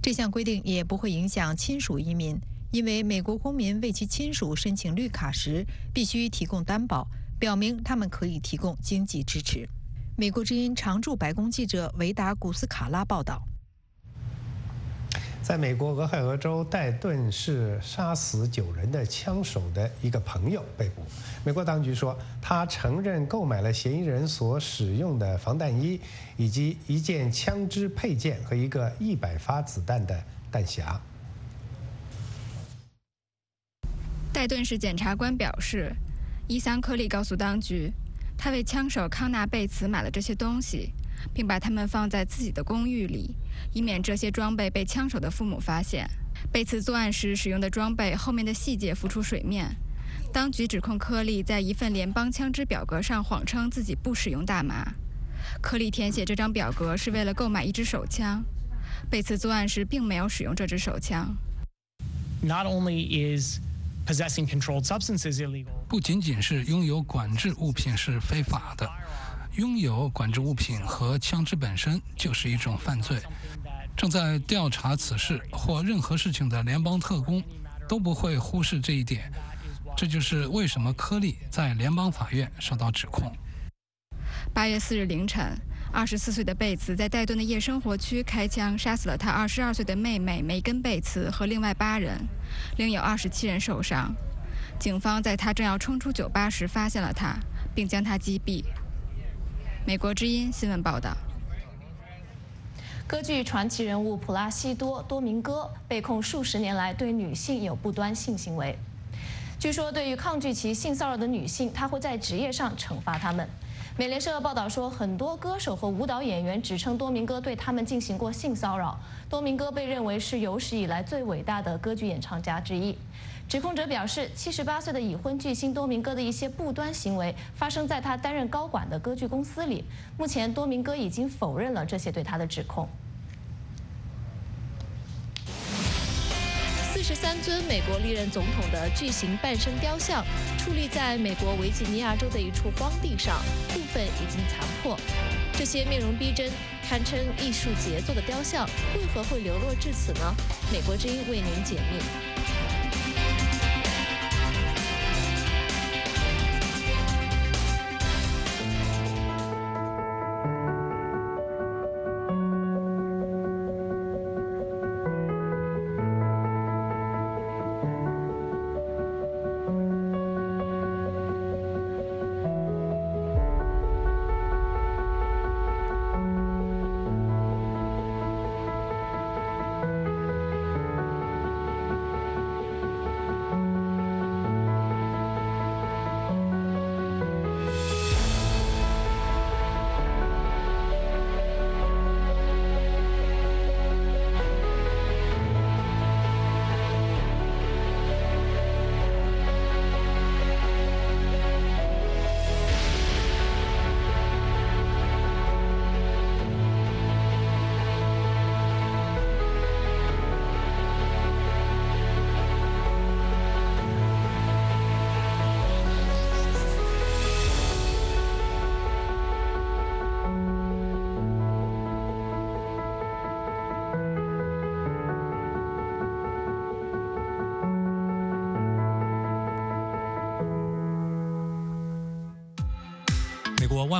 这项规定也不会影响亲属移民，因为美国公民为其亲属申请绿卡时必须提供担保。表明他们可以提供经济支持。美国之音常驻白宫记者维达古斯卡拉报道：在美国俄亥俄州戴顿市杀死九人的枪手的一个朋友被捕。美国当局说，他承认购买了嫌疑人所使用的防弹衣，以及一件枪支配件和一个一百发子弹的弹匣。戴顿市检察官表示。伊桑·科利告诉当局，他为枪手康纳·贝茨买了这些东西，并把它们放在自己的公寓里，以免这些装备被枪手的父母发现。贝茨作案时使用的装备后面的细节浮出水面。当局指控科利在一份联邦枪支表格上谎称自己不使用大麻。科利填写这张表格是为了购买一支手枪。贝茨作案时并没有使用这支手枪。Not only is possessing controlled substances illegal. 不仅仅是拥有管制物品是非法的，拥有管制物品和枪支本身就是一种犯罪。正在调查此事或任何事情的联邦特工都不会忽视这一点。这就是为什么科利在联邦法院受到指控。八月四日凌晨，二十四岁的贝茨在戴顿的夜生活区开枪杀死了他二十二岁的妹妹梅根·贝茨和另外八人，另有二十七人受伤。警方在他正要冲出酒吧时发现了他，并将他击毙。美国之音新闻报道：歌剧传奇人物普拉西多·多明戈被控数十年来对女性有不端性行为。据说，对于抗拒其性骚扰的女性，他会在职业上惩罚他们。美联社报道说，很多歌手和舞蹈演员指称多明戈对他们进行过性骚扰。多明戈被认为是有史以来最伟大的歌剧演唱家之一。指控者表示，七十八岁的已婚巨星多明戈的一些不端行为发生在他担任高管的歌剧公司里。目前，多明戈已经否认了这些对他的指控。三尊美国历任总统的巨型半身雕像矗立在美国维吉尼亚州的一处荒地上，部分已经残破。这些面容逼真、堪称艺术杰作的雕像为何会流落至此呢？美国之音为您解密。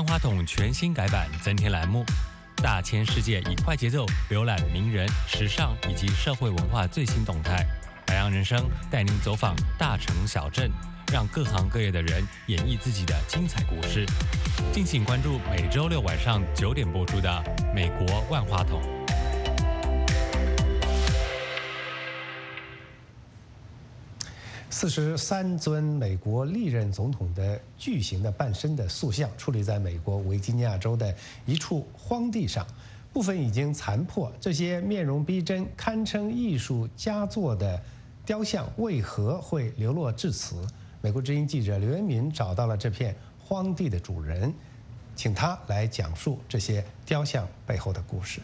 万花筒全新改版，增添栏目，大千世界以快节奏浏览名人、时尚以及社会文化最新动态。海洋人生带您走访大城小镇，让各行各业的人演绎自己的精彩故事。敬请关注每周六晚上九点播出的《美国万花筒》。四十三尊美国历任总统的巨型的半身的塑像矗立在美国维吉尼亚州的一处荒地上，部分已经残破。这些面容逼真、堪称艺术佳作的雕像为何会流落至此？美国之音记者刘元敏找到了这片荒地的主人，请他来讲述这些雕像背后的故事。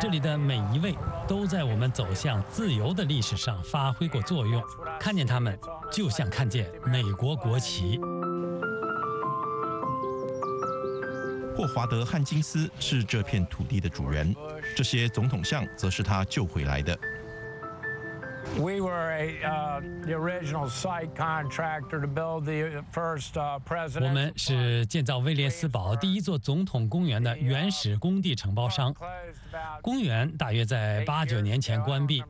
这里的每一位都在我们走向自由的历史上发挥过作用。看见他们，就像看见美国国旗。霍华德·汉金斯是这片土地的主人，这些总统像则是他救回来的。We were a the original site contractor to build the first president. 我们是建造威廉斯堡第一座总统公园的原始工地承包商。公园大约在八九年前关闭，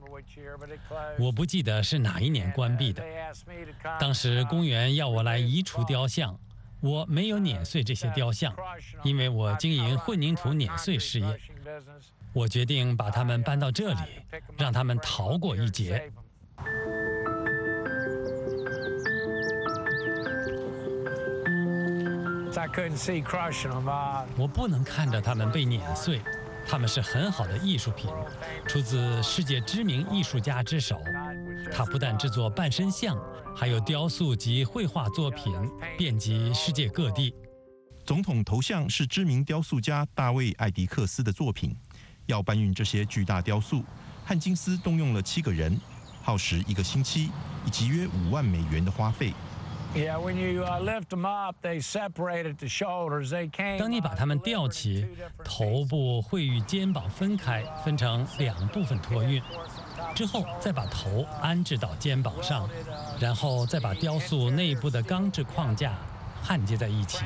我不记得是哪一年关闭的。当时公园要我来移除雕像，我没有碾碎这些雕像，因为我经营混凝土碾碎事业。我决定把他们搬到这里，让他们逃过一劫。我不能看着他们被碾碎，他们是很好的艺术品，出自世界知名艺术家之手。他不但制作半身像，还有雕塑及绘画作品，遍及世界各地。总统头像是知名雕塑家大卫·艾迪克斯的作品。要搬运这些巨大雕塑，汉金斯动用了七个人，耗时一个星期，以及约五万美元的花费。当你把它们吊起，头部会与肩膀分开，分成两部分托运，之后再把头安置到肩膀上，然后再把雕塑内部的钢制框架焊接在一起。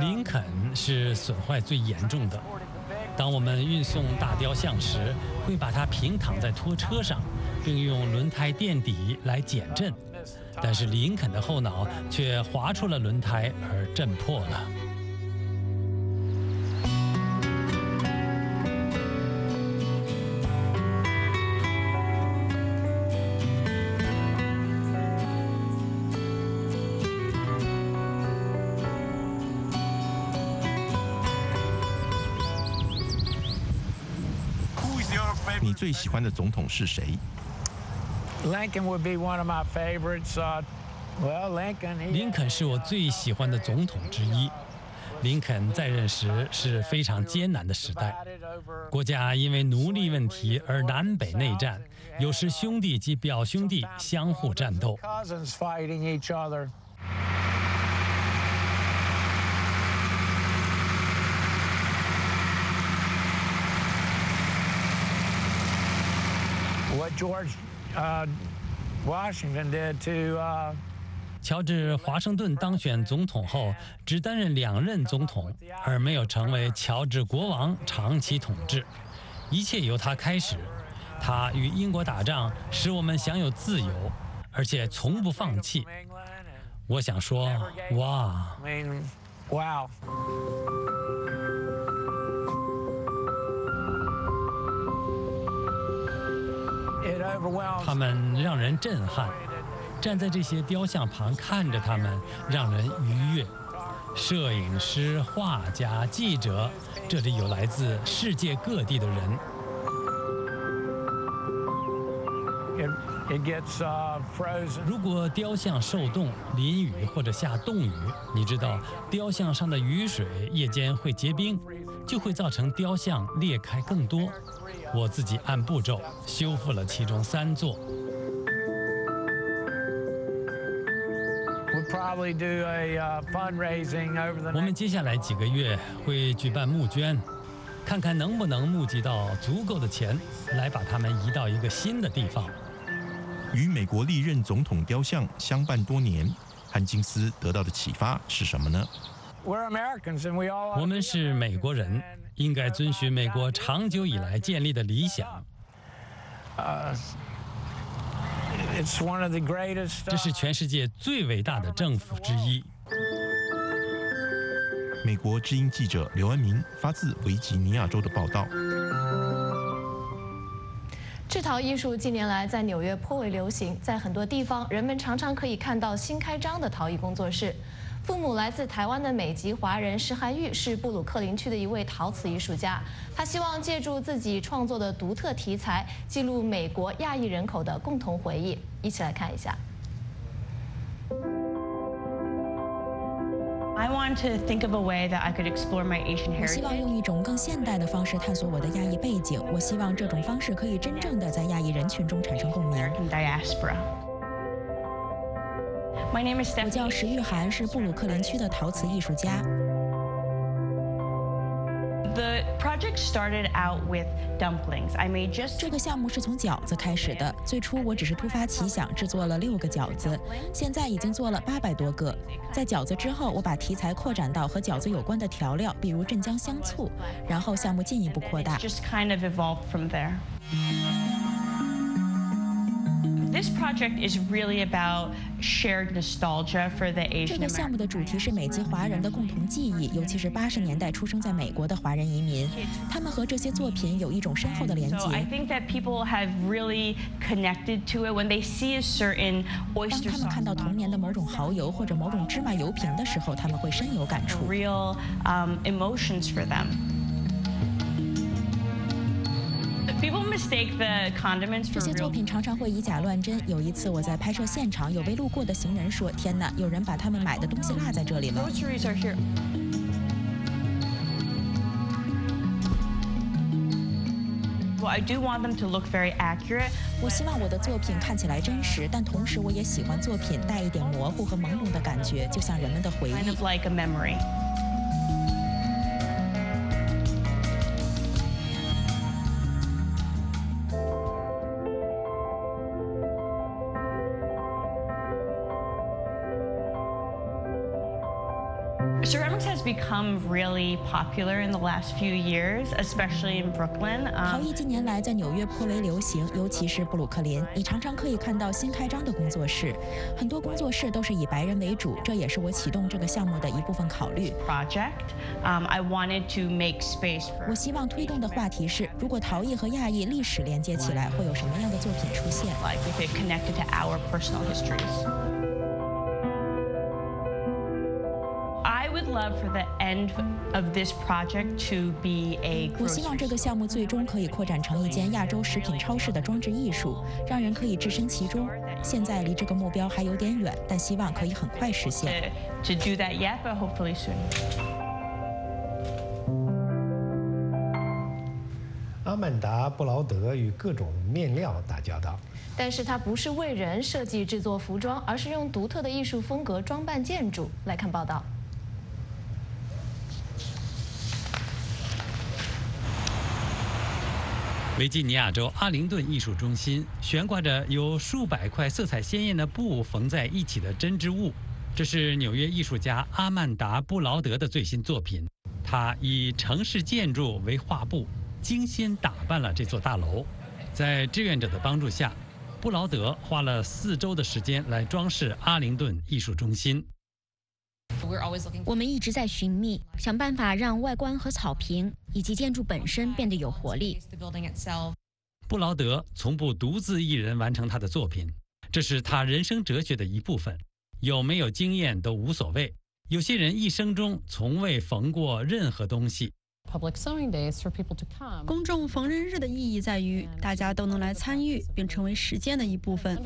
林肯是损坏最严重的。当我们运送大雕像时，会把它平躺在拖车上，并用轮胎垫底来减震。但是林肯的后脑却划出了轮胎而震破了。最喜欢的总统是谁？Lincoln would be one of my favorites. Well, Lincoln. 林肯是我最喜欢的总统之一。林肯在任时是非常艰难的时代，国家因为奴隶问题而南北内战，有时兄弟及表兄弟相互战斗。George Washington did to 乔治华盛顿当选总统后，只担任两任总统，而没有成为乔治国王长期统治。一切由他开始。他与英国打仗，使我们享有自由，而且从不放弃。我想说，哇！他们让人震撼。站在这些雕像旁看着他们，让人愉悦。摄影师、画家、记者，这里有来自世界各地的人。如果雕像受冻、淋雨或者下冻雨，你知道雕像上的雨水夜间会结冰，就会造成雕像裂开更多。我自己按步骤修复了其中三座。我们接下来几个月会举办募捐，看看能不能募集到足够的钱，来把他们移到一个新的地方。与美国历任总统雕像相伴多年，汉金斯得到的启发是什么呢？我们是美国人，应该遵循美国长久以来建立的理想。这是全世界最伟大的政府之一。美国之音记者刘安明发自维吉尼亚州的报道。制陶艺术近年来在纽约颇为流行，在很多地方，人们常常可以看到新开张的陶艺工作室。父母来自台湾的美籍华人石涵玉是布鲁克林区的一位陶瓷艺术家，他希望借助自己创作的独特题材，记录美国亚裔人口的共同回忆。一起来看一下。I want to think of a way that I could explore my Asian heritage. 我希望用一种更现代的方式探索我的亚裔背景。我希望这种方式可以真正的在亚裔人群中产生共鸣。Diaspora. 我叫石玉涵，是布鲁克林区的陶瓷艺术家。The project started out with dumplings. I made just 这个项目是从饺子开始的。最初我只是突发奇想，制作了六个饺子，现在已经做了八百多个。在饺子之后，我把题材扩展到和饺子有关的调料，比如镇江香醋，然后项目进一步扩大。This project is really about shared nostalgia for the Asian. 这个项目的主题是美籍华人的共同记忆，尤其是八十年代出生在美国的华人移民，他们和这些作品有一种深厚的连接。So I think that people have really connected to it when they see a certain oyster. 当他们看到童年的某种蚝油或者某种芝麻油瓶的时候，他们会深有感触。Real um, emotions for them. 这些作品常常会以假乱真。有一次我在拍摄现场，有位路过的行人说：“天哪，有人把他们买的东西落在这里了。”我希望我的作品看起来真实，但同时我也喜欢作品带一点模糊和朦胧的感觉，就像人们的回忆。Become really popular in the last few years, especially in Brooklyn. 陶艺近年来在纽约颇为流行，尤其是布鲁克林。你常常可以看到新开张的工作室，很多工作室都是以白人为主，这也是我启动这个项目的一部分考虑。Project, um, I wanted to make space 我希望推动的话题是，如果陶艺和亚裔历史连接起来，会有什么样的作品出现？Like if it connected to our personal histories. Love for the end of this project to be a 我希望这个项目最终可以扩展成一间亚洲食品超市的装置艺术，让人可以置身其中。现在离这个目标还有点远，但希望可以很快实现。To do that yet, but hopefully soon. 阿曼达·布劳德与各种面料打交道，但是他不是为人设计制作服装，而是用独特的艺术风格装扮建筑。来看报道。维吉尼亚州阿灵顿艺术中心悬挂着由数百块色彩鲜艳的布缝在一起的针织物，这是纽约艺术家阿曼达·布劳德的最新作品。他以城市建筑为画布，精心打扮了这座大楼。在志愿者的帮助下，布劳德花了四周的时间来装饰阿灵顿艺术中心。我们一直在寻觅，想办法让外观和草坪以及建筑本身变得有活力。布劳德从不独自一人完成他的作品，这是他人生哲学的一部分。有没有经验都无所谓。有些人一生中从未缝过任何东西。公众缝纫日的意义在于大家都能来参与，并成为实践的一部分。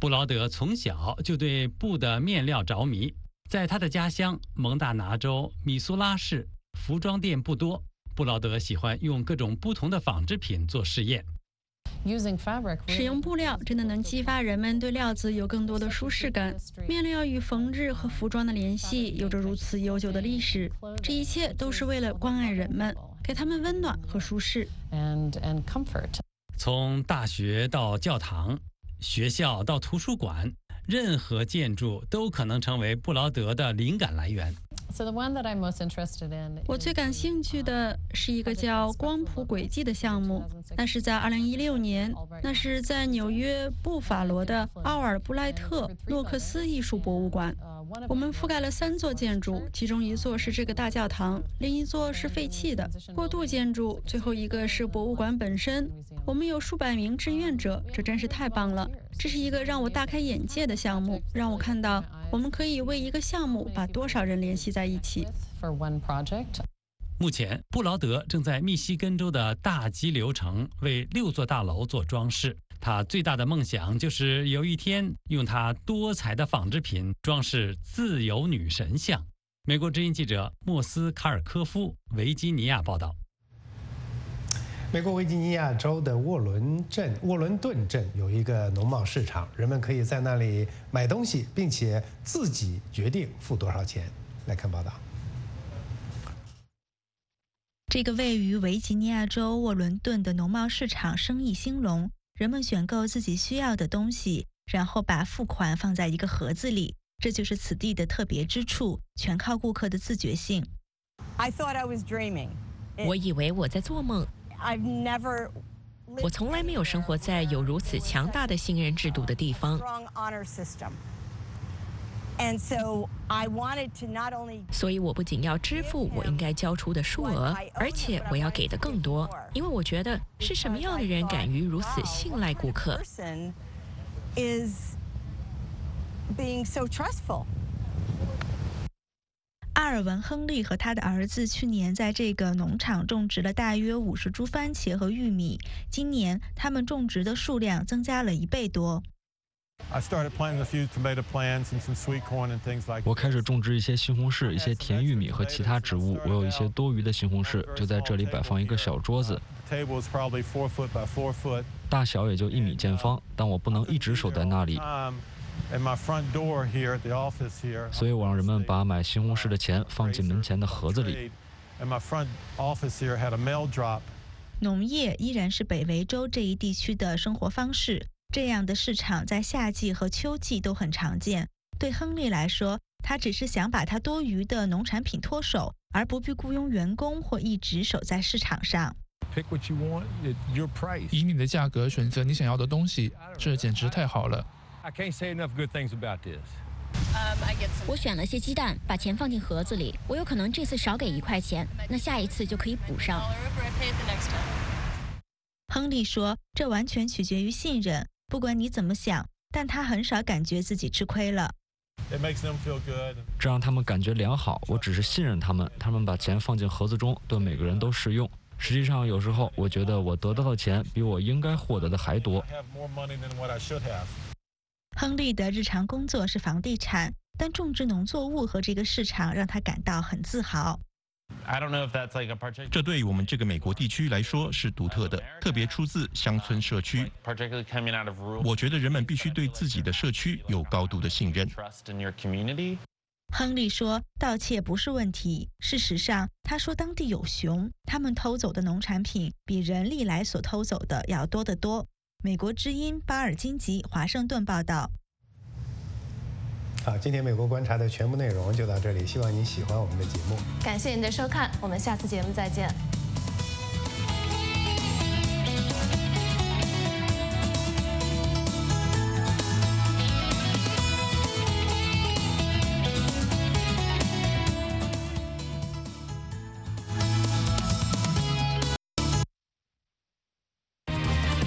布劳德从小就对布的面料着迷，在他的家乡蒙大拿州米苏拉市，服装店不多。布劳德喜欢用各种不同的纺织品做试验。使用布料真的能激发人们对料子有更多的舒适感。面料与缝制和服装的联系有着如此悠久的历史，这一切都是为了关爱人们，给他们温暖和舒适。从大学到教堂，学校到图书馆，任何建筑都可能成为布劳德的灵感来源。我最感兴趣的是一个叫光谱轨迹的项目，那是在2016年，那是在纽约布法罗的奥尔布莱特诺克斯艺术博物馆。我们覆盖了三座建筑，其中一座是这个大教堂，另一座是废弃的过渡建筑，最后一个是博物馆本身。我们有数百名志愿者，这真是太棒了！这是一个让我大开眼界的项目，让我看到我们可以为一个项目把多少人联系在一起。目前，布劳德正在密西根州的大激流城为六座大楼做装饰。他最大的梦想就是有一天用他多彩的纺织品装饰自由女神像。美国之音记者莫斯卡尔科夫，维吉尼亚报道。美国维吉尼亚州的沃伦镇沃伦顿镇有一个农贸市场，人们可以在那里买东西，并且自己决定付多少钱。来看报道。这个位于维吉尼亚州沃伦顿的农贸市场生意兴隆。人们选购自己需要的东西，然后把付款放在一个盒子里。这就是此地的特别之处，全靠顾客的自觉性。I thought I was dreaming. 我以为我在做梦。我从来没有生活在有如此强大的信任制度的地方。所以我不仅要支付我应该交出的数额，而且我要给的更多，因为我觉得是什么样的人敢于如此信赖顾客？阿尔文·亨利和他的儿子去年在这个农场种植了大约五十株番茄和玉米，今年他们种植的数量增加了一倍多。我开始种植一些西红柿、一些甜玉米和其他植物。我有一些多余的西红柿，就在这里摆放一个小桌子，大小也就一米见方。但我不能一直守在那里，所以我让人们把买西红柿的钱放进门前的盒子里。农业依然是北维州这一地区的生活方式。这样的市场在夏季和秋季都很常见。对亨利来说，他只是想把他多余的农产品脱手，而不必雇佣员工或一直守在市场上。以你的价格选择你想要的东西，这简直太好了。我选了些鸡蛋，把钱放进盒子里。我有可能这次少给一块钱，那下一次就可以补上。亨利说：“这完全取决于信任。”不管你怎么想，但他很少感觉自己吃亏了。这让他们感觉良好。我只是信任他们，他们把钱放进盒子中，对每个人都适用。实际上，有时候我觉得我得到的钱比我应该获得的还多。亨利的日常工作是房地产，但种植农作物和这个市场让他感到很自豪。这对我们这个美国地区来说是独特的，特别出自乡村社区。我觉得人们必须对自己的社区有高度的信任。亨利说：“盗窃不是问题。事实上，他说当地有熊，他们偷走的农产品比人历来所偷走的要多得多。”美国之音巴尔金吉华盛顿报道。好，今天美国观察的全部内容就到这里，希望您喜欢我们的节目。感谢您的收看，我们下次节目再见。